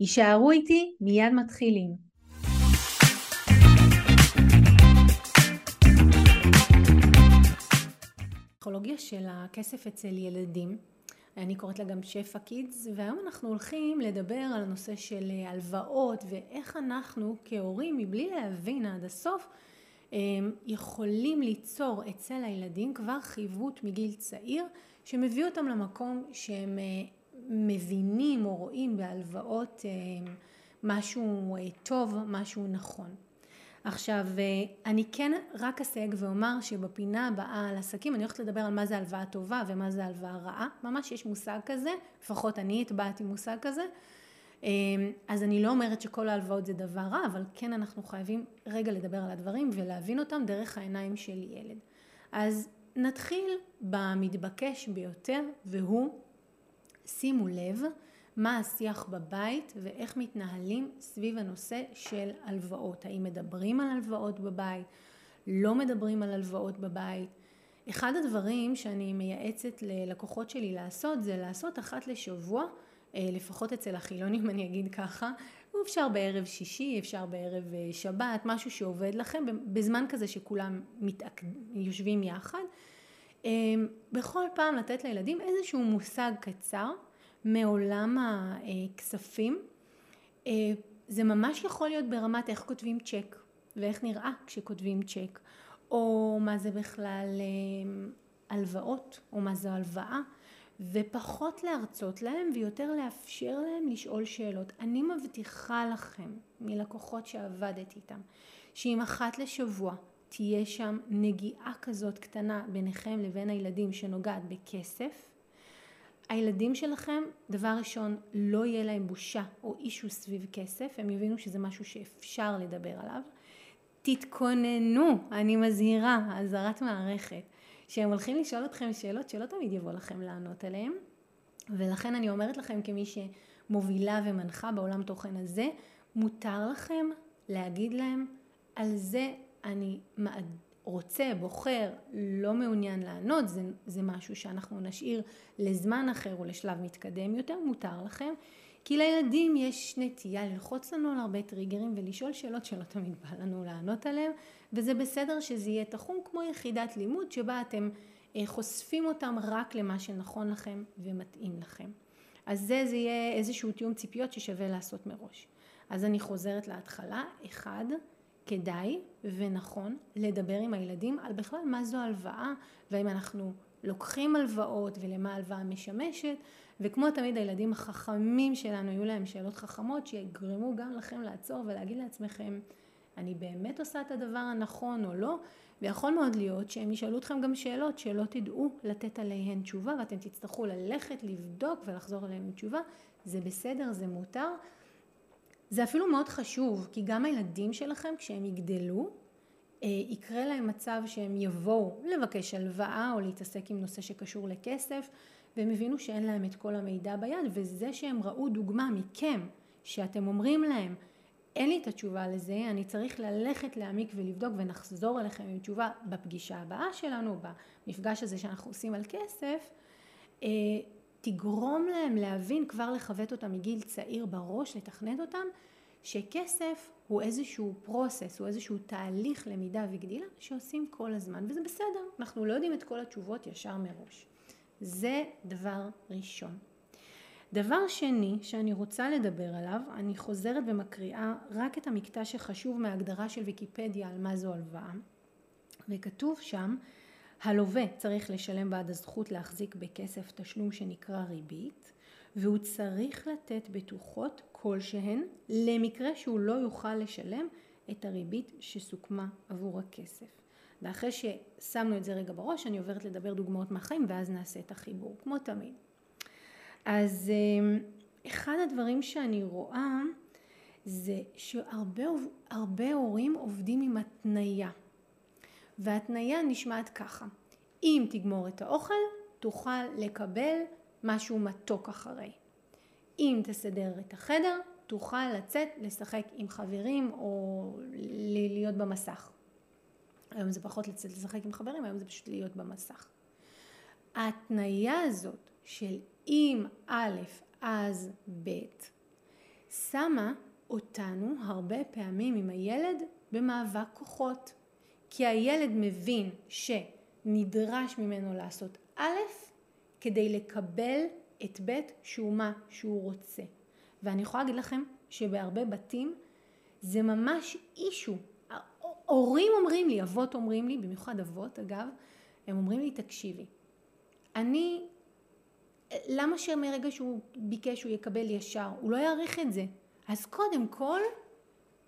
יישארו איתי, מיד מתחילים. פסיכולוגיה של הכסף אצל ילדים, אני קוראת לה גם שפע קידס, והיום אנחנו הולכים לדבר על הנושא של הלוואות ואיך אנחנו כהורים, מבלי להבין עד הסוף, יכולים ליצור אצל הילדים כבר חיווט מגיל צעיר שמביא אותם למקום שהם מבינים או רואים בהלוואות אה, משהו אה, טוב, משהו נכון. עכשיו, אה, אני כן רק אסייג ואומר שבפינה הבאה על עסקים אני הולכת לדבר על מה זה הלוואה טובה ומה זה הלוואה רעה. ממש יש מושג כזה, לפחות אני הטבעתי מושג כזה. אז אני לא אומרת שכל ההלוואות זה דבר רע, אבל כן אנחנו חייבים רגע לדבר על הדברים ולהבין אותם דרך העיניים של ילד. אז נתחיל במתבקש ביותר, והוא שימו לב מה השיח בבית ואיך מתנהלים סביב הנושא של הלוואות. האם מדברים על הלוואות בבית, לא מדברים על הלוואות בבית. אחד הדברים שאני מייעצת ללקוחות שלי לעשות זה לעשות אחת לשבוע, אה, לפחות אצל החילונים אני אגיד ככה, אפשר בערב שישי, אפשר בערב אה, שבת, משהו שעובד לכם, בזמן כזה שכולם מתעק... יושבים יחד. אמ, בכל פעם לתת לילדים איזשהו מושג קצר מעולם הכספים. אה, זה ממש יכול להיות ברמת איך כותבים צ'ק ואיך נראה כשכותבים צ'ק, או מה זה בכלל אמ, הלוואות, או מה זו הלוואה, ופחות להרצות להם ויותר לאפשר להם לשאול שאלות. אני מבטיחה לכם מלקוחות שעבדת איתם, שאם אחת לשבוע תהיה שם נגיעה כזאת קטנה ביניכם לבין הילדים שנוגעת בכסף, הילדים שלכם, דבר ראשון, לא יהיה להם בושה או אישו סביב כסף, הם יבינו שזה משהו שאפשר לדבר עליו. תתכוננו, אני מזהירה, אזהרת מערכת, שהם הולכים לשאול אתכם שאלות שלא תמיד יבוא לכם לענות עליהן, ולכן אני אומרת לכם כמי שמובילה ומנחה בעולם תוכן הזה, מותר לכם להגיד להם, על זה אני רוצה, בוחר, לא מעוניין לענות, זה, זה משהו שאנחנו נשאיר לזמן אחר או לשלב מתקדם יותר, מותר לכם. כי לילדים יש נטייה ללחוץ לנו על הרבה טריגרים ולשאול שאלות שלא תמיד בא לנו לענות עליהן, וזה בסדר שזה יהיה תחום כמו יחידת לימוד שבה אתם אה, חושפים אותם רק למה שנכון לכם ומתאים לכם. אז זה, זה יהיה איזשהו תיאום ציפיות ששווה לעשות מראש. אז אני חוזרת להתחלה, אחד, כדאי ונכון לדבר עם הילדים על בכלל מה זו הלוואה והאם אנחנו לוקחים הלוואות ולמה הלוואה משמשת וכמו תמיד הילדים החכמים שלנו יהיו להם שאלות חכמות שיגרמו גם לכם לעצור ולהגיד לעצמכם אני באמת עושה את הדבר הנכון או לא? ויכול מאוד להיות שהם ישאלו אתכם גם שאלות שלא תדעו לתת עליהן תשובה ואתם תצטרכו ללכת לבדוק ולחזור עליהן עם תשובה. זה בסדר זה מותר זה אפילו מאוד חשוב, כי גם הילדים שלכם כשהם יגדלו, אה, יקרה להם מצב שהם יבואו לבקש הלוואה או להתעסק עם נושא שקשור לכסף, והם הבינו שאין להם את כל המידע ביד, וזה שהם ראו דוגמה מכם, שאתם אומרים להם, אין לי את התשובה לזה, אני צריך ללכת להעמיק ולבדוק ונחזור אליכם עם תשובה בפגישה הבאה שלנו, במפגש הזה שאנחנו עושים על כסף, אה, תגרום להם להבין, כבר לכבד אותם מגיל צעיר בראש, לתכנת אותם, שכסף הוא איזשהו פרוסס, הוא איזשהו תהליך למידה וגדילה שעושים כל הזמן, וזה בסדר, אנחנו לא יודעים את כל התשובות ישר מראש. זה דבר ראשון. דבר שני שאני רוצה לדבר עליו, אני חוזרת ומקריאה רק את המקטע שחשוב מההגדרה של ויקיפדיה על מה זו הלוואה, וכתוב שם הלווה צריך לשלם בעד הזכות להחזיק בכסף תשלום שנקרא ריבית והוא צריך לתת בטוחות כלשהן למקרה שהוא לא יוכל לשלם את הריבית שסוכמה עבור הכסף. ואחרי ששמנו את זה רגע בראש אני עוברת לדבר דוגמאות מהחיים ואז נעשה את החיבור כמו תמיד. אז אמ, אחד הדברים שאני רואה זה שהרבה הורים עובדים עם התניה. והתניה נשמעת ככה, אם תגמור את האוכל, תוכל לקבל משהו מתוק אחרי. אם תסדר את החדר, תוכל לצאת לשחק עם חברים או להיות במסך. היום זה פחות לצאת לשחק עם חברים, היום זה פשוט להיות במסך. ההתניה הזאת של אם א' אז ב', שמה אותנו הרבה פעמים עם הילד במאבק כוחות. כי הילד מבין שנדרש ממנו לעשות א' כדי לקבל את ב' שהוא מה שהוא רוצה. ואני יכולה להגיד לכם שבהרבה בתים זה ממש אישו. הורים אומרים לי, אבות אומרים לי, במיוחד אבות אגב, הם אומרים לי, תקשיבי, אני, למה שמרגע שהוא ביקש הוא יקבל ישר? הוא לא יעריך את זה. אז קודם כל,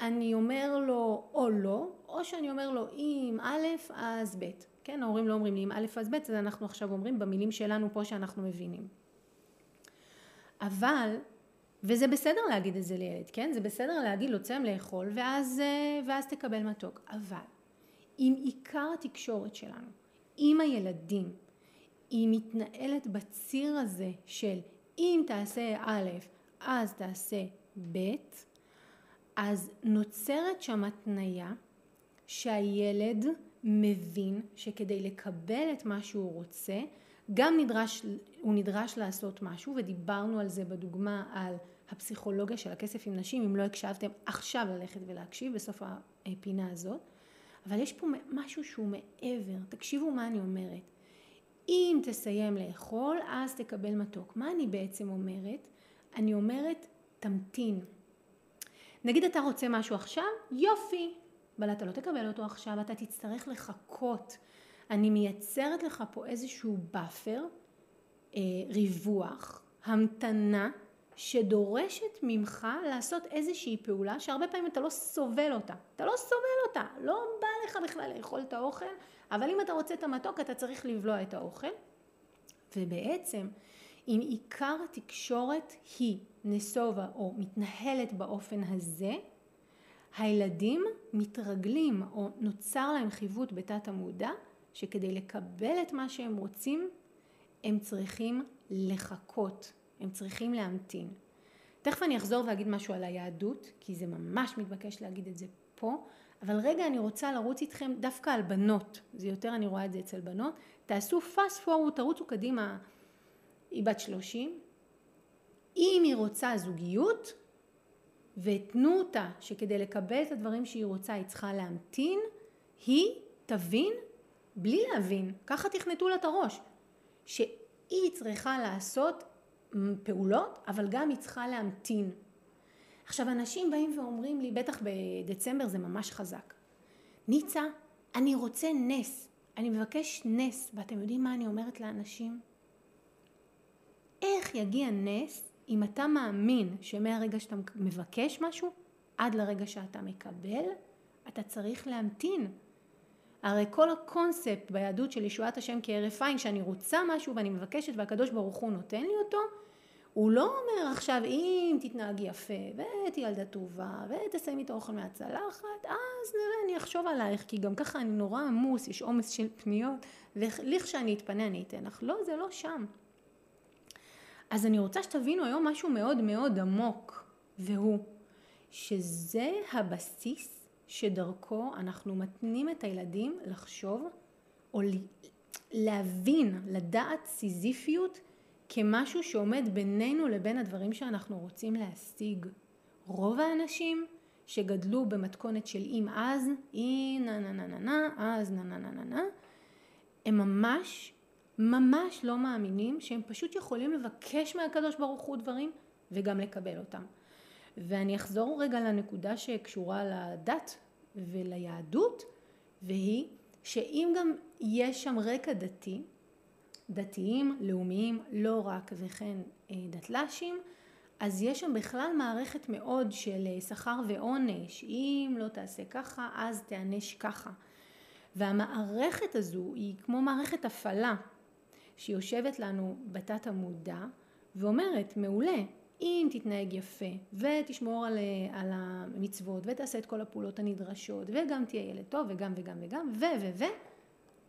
אני אומר לו או לא, או שאני אומר לו אם א' אז ב'. כן, ההורים לא אומרים לי אם א' אז ב', אז אנחנו עכשיו אומרים במילים שלנו פה שאנחנו מבינים. אבל, וזה בסדר להגיד את זה לילד, כן? זה בסדר להגיד לו צם לאכול ואז, אה, ואז תקבל מתוק. אבל אם עיקר התקשורת שלנו עם הילדים היא מתנהלת בציר הזה של אם תעשה א' אז תעשה ב', אז נוצרת שם התניה שהילד מבין שכדי לקבל את מה שהוא רוצה, גם נדרש, הוא נדרש לעשות משהו, ודיברנו על זה בדוגמה על הפסיכולוגיה של הכסף עם נשים, אם לא הקשבתם עכשיו ללכת ולהקשיב בסוף הפינה הזאת, אבל יש פה משהו שהוא מעבר, תקשיבו מה אני אומרת. אם תסיים לאכול, אז תקבל מתוק. מה אני בעצם אומרת? אני אומרת, תמתין. נגיד אתה רוצה משהו עכשיו, יופי, אבל אתה לא תקבל אותו עכשיו, אתה תצטרך לחכות. אני מייצרת לך פה איזשהו buffer, אה, ריווח, המתנה, שדורשת ממך לעשות איזושהי פעולה שהרבה פעמים אתה לא סובל אותה. אתה לא סובל אותה, לא בא לך בכלל לאכול את האוכל, אבל אם אתה רוצה את המתוק אתה צריך לבלוע את האוכל. ובעצם אם עיקר התקשורת היא נסובה או מתנהלת באופן הזה, הילדים מתרגלים או נוצר להם חיווט בתת המודע שכדי לקבל את מה שהם רוצים הם צריכים לחכות, הם צריכים להמתין. תכף אני אחזור ואגיד משהו על היהדות, כי זה ממש מתבקש להגיד את זה פה, אבל רגע אני רוצה לרוץ איתכם דווקא על בנות, זה יותר אני רואה את זה אצל בנות, תעשו fast forward, תרוצו קדימה, היא בת 30, אם היא רוצה זוגיות, ותנו אותה שכדי לקבל את הדברים שהיא רוצה היא צריכה להמתין, היא תבין בלי להבין, ככה תכנתו לה את הראש, שהיא צריכה לעשות פעולות, אבל גם היא צריכה להמתין. עכשיו אנשים באים ואומרים לי, בטח בדצמבר זה ממש חזק, ניצה, אני רוצה נס, אני מבקש נס, ואתם יודעים מה אני אומרת לאנשים? איך יגיע נס אם אתה מאמין שמהרגע שאתה מבקש משהו עד לרגע שאתה מקבל, אתה צריך להמתין. הרי כל הקונספט ביהדות של ישועת השם כהרף עין, שאני רוצה משהו ואני מבקשת והקדוש ברוך הוא נותן לי אותו, הוא לא אומר עכשיו אם תתנהגי יפה ותהיי ילדה טובה ותסיימי את האוכל מהצלחת אז נראה אני אחשוב עלייך כי גם ככה אני נורא עמוס יש עומס של פניות ולכשאני אתפנה אני אתן לך לא זה לא שם אז אני רוצה שתבינו היום משהו מאוד מאוד עמוק, והוא שזה הבסיס שדרכו אנחנו מתנים את הילדים לחשוב או להבין, לדעת סיזיפיות כמשהו שעומד בינינו לבין הדברים שאנחנו רוצים להשיג. רוב האנשים שגדלו במתכונת של אם אז, אי נה נה נה נה נה, אז נה נה נה נה נה, הם ממש ממש לא מאמינים שהם פשוט יכולים לבקש מהקדוש ברוך הוא דברים וגם לקבל אותם. ואני אחזור רגע לנקודה שקשורה לדת וליהדות, והיא שאם גם יש שם רקע דתי, דתיים, לאומיים, לא רק וכן אה, דתל"שים, אז יש שם בכלל מערכת מאוד של אה, שכר ועונש, אם לא תעשה ככה אז תיענש ככה. והמערכת הזו היא כמו מערכת הפעלה שיושבת לנו בתת המודע ואומרת, מעולה, אם תתנהג יפה ותשמור על, על המצוות ותעשה את כל הפעולות הנדרשות וגם תהיה ילד טוב וגם וגם וגם ו ו ו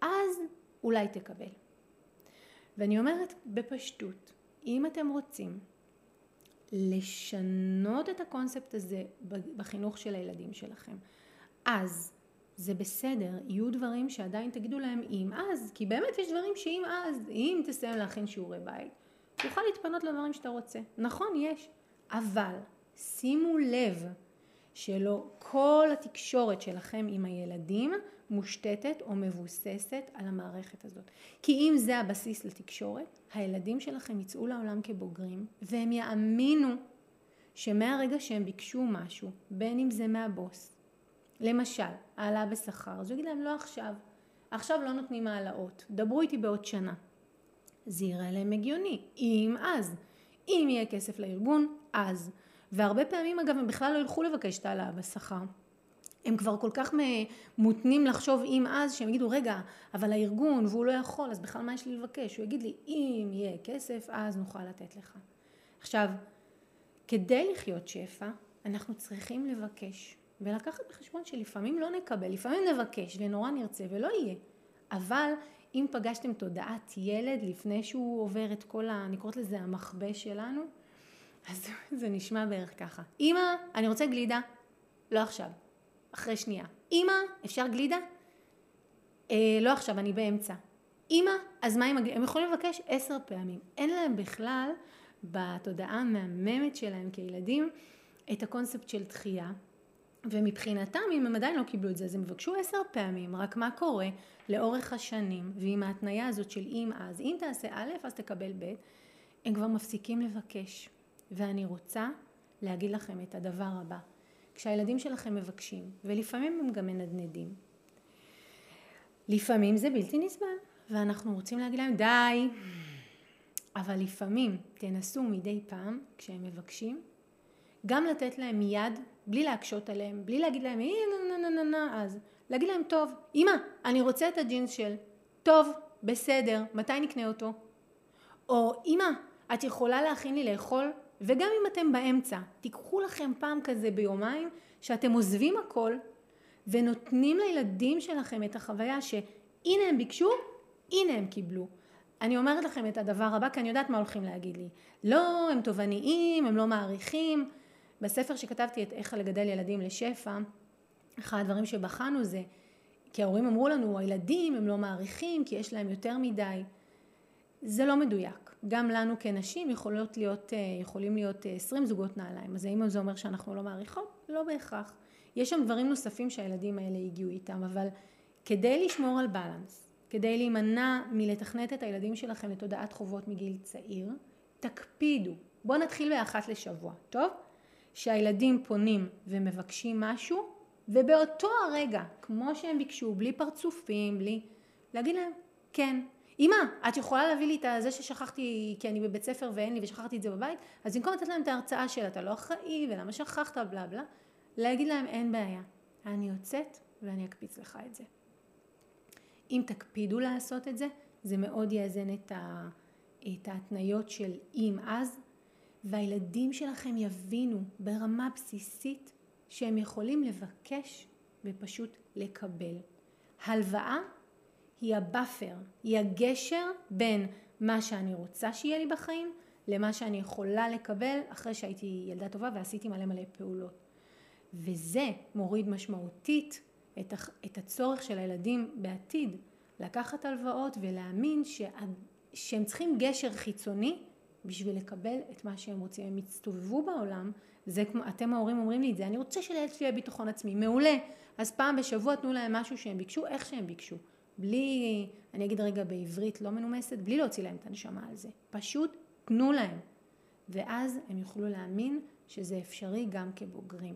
אז אולי תקבל. ואני אומרת בפשטות, אם אתם רוצים לשנות את הקונספט הזה בחינוך של הילדים שלכם, אז זה בסדר, יהיו דברים שעדיין תגידו להם אם אז, כי באמת יש דברים שאם אז, אם תסיים להכין שיעורי בית, תוכל להתפנות לדברים שאתה רוצה. נכון, יש, אבל שימו לב שלא כל התקשורת שלכם עם הילדים מושתתת או מבוססת על המערכת הזאת. כי אם זה הבסיס לתקשורת, הילדים שלכם יצאו לעולם כבוגרים והם יאמינו שמהרגע שהם ביקשו משהו, בין אם זה מהבוס, למשל, העלאה בשכר, אז הוא יגיד להם לא עכשיו, עכשיו לא נותנים העלאות, דברו איתי בעוד שנה. זה יראה להם הגיוני, אם אז. אם יהיה כסף לארגון, אז. והרבה פעמים אגב הם בכלל לא ילכו לבקש את העלאה בשכר. הם כבר כל כך מותנים לחשוב אם אז, שהם יגידו רגע, אבל הארגון והוא לא יכול, אז בכלל מה יש לי לבקש? הוא יגיד לי, אם יהיה כסף, אז נוכל לתת לך. עכשיו, כדי לחיות שפע, אנחנו צריכים לבקש, ולקחת בחשבון שלפעמים לא נקבל, לפעמים נבקש ונורא נרצה ולא יהיה. אבל אם פגשתם תודעת ילד לפני שהוא עובר את כל ה... אני קוראת לזה המחבה שלנו, אז זה נשמע בערך ככה. אמא, אני רוצה גלידה. לא עכשיו. אחרי שנייה. אמא, אפשר גלידה? אה, לא עכשיו, אני באמצע. אמא, אז מה עם הגלידה? הם יכולים לבקש עשר פעמים. אין להם בכלל בתודעה המהממת שלהם כילדים את הקונספט של דחייה. ומבחינתם, אם הם עדיין לא קיבלו את זה, אז הם יבקשו עשר פעמים, רק מה קורה לאורך השנים, ועם ההתניה הזאת של אם אז, אם תעשה א', אז תקבל ב', הם כבר מפסיקים לבקש. ואני רוצה להגיד לכם את הדבר הבא. כשהילדים שלכם מבקשים, ולפעמים הם גם מנדנדים, לפעמים זה בלתי נסבל, ואנחנו רוצים להגיד להם די, אבל לפעמים תנסו מדי פעם, כשהם מבקשים, גם לתת להם יד, בלי להקשות עליהם, בלי להגיד להם, אי נה נה נה נה אז, להגיד להם, טוב, אמא, אני רוצה את הג'ינס של, טוב, בסדר, מתי נקנה אותו? או, אמא, את יכולה להכין לי לאכול? וגם אם אתם באמצע, תיקחו לכם פעם כזה ביומיים, שאתם עוזבים הכל, ונותנים לילדים שלכם את החוויה שהנה הם ביקשו, הנה הם קיבלו. אני אומרת לכם את הדבר הבא, כי אני יודעת מה הולכים להגיד לי. לא, הם תובעניים, הם לא מעריכים. בספר שכתבתי את איך לגדל ילדים לשפע, אחד הדברים שבחנו זה, כי ההורים אמרו לנו, הילדים הם לא מעריכים כי יש להם יותר מדי. זה לא מדויק. גם לנו כנשים יכולות להיות, אה, יכולים להיות 20 אה, זוגות נעליים. אז האם זה אומר שאנחנו לא מעריכות? לא בהכרח. יש שם דברים נוספים שהילדים האלה הגיעו איתם, אבל כדי לשמור על בלנס, כדי להימנע מלתכנת את הילדים שלכם לתודעת חובות מגיל צעיר, תקפידו. בואו נתחיל באחת לשבוע, טוב? שהילדים פונים ומבקשים משהו, ובאותו הרגע, כמו שהם ביקשו, בלי פרצופים, בלי... להגיד להם, כן, אמא, את יכולה להביא לי את זה ששכחתי כי אני בבית ספר ואין לי ושכחתי את זה בבית? אז במקום לתת להם את ההרצאה של אתה לא אחראי ולמה שכחת בלה בלה, להגיד להם אין בעיה, אני יוצאת ואני אקפיץ לך את זה. אם תקפידו לעשות את זה, זה מאוד יאזן את, ה, את ההתניות של אם אז, והילדים שלכם יבינו ברמה בסיסית שהם יכולים לבקש ופשוט לקבל. הלוואה היא ה buffer, היא הגשר בין מה שאני רוצה שיהיה לי בחיים למה שאני יכולה לקבל אחרי שהייתי ילדה טובה ועשיתי מלא מלא פעולות. וזה מוריד משמעותית את, הצורך של הילדים בעתיד לקחת הלוואות ולהאמין שה, שהם צריכים גשר חיצוני בשביל לקבל את מה שהם רוצים. הם יסתובבו בעולם, זה כמו, אתם ההורים אומרים לי את זה, אני רוצה שלילד שלי יהיה ביטחון עצמי, מעולה, אז פעם בשבוע תנו להם משהו שהם ביקשו, איך שהם ביקשו. בלי, אני אגיד רגע בעברית לא מנומסת, בלי להוציא להם את הנשמה על זה. פשוט תנו להם. ואז הם יוכלו להאמין שזה אפשרי גם כבוגרים.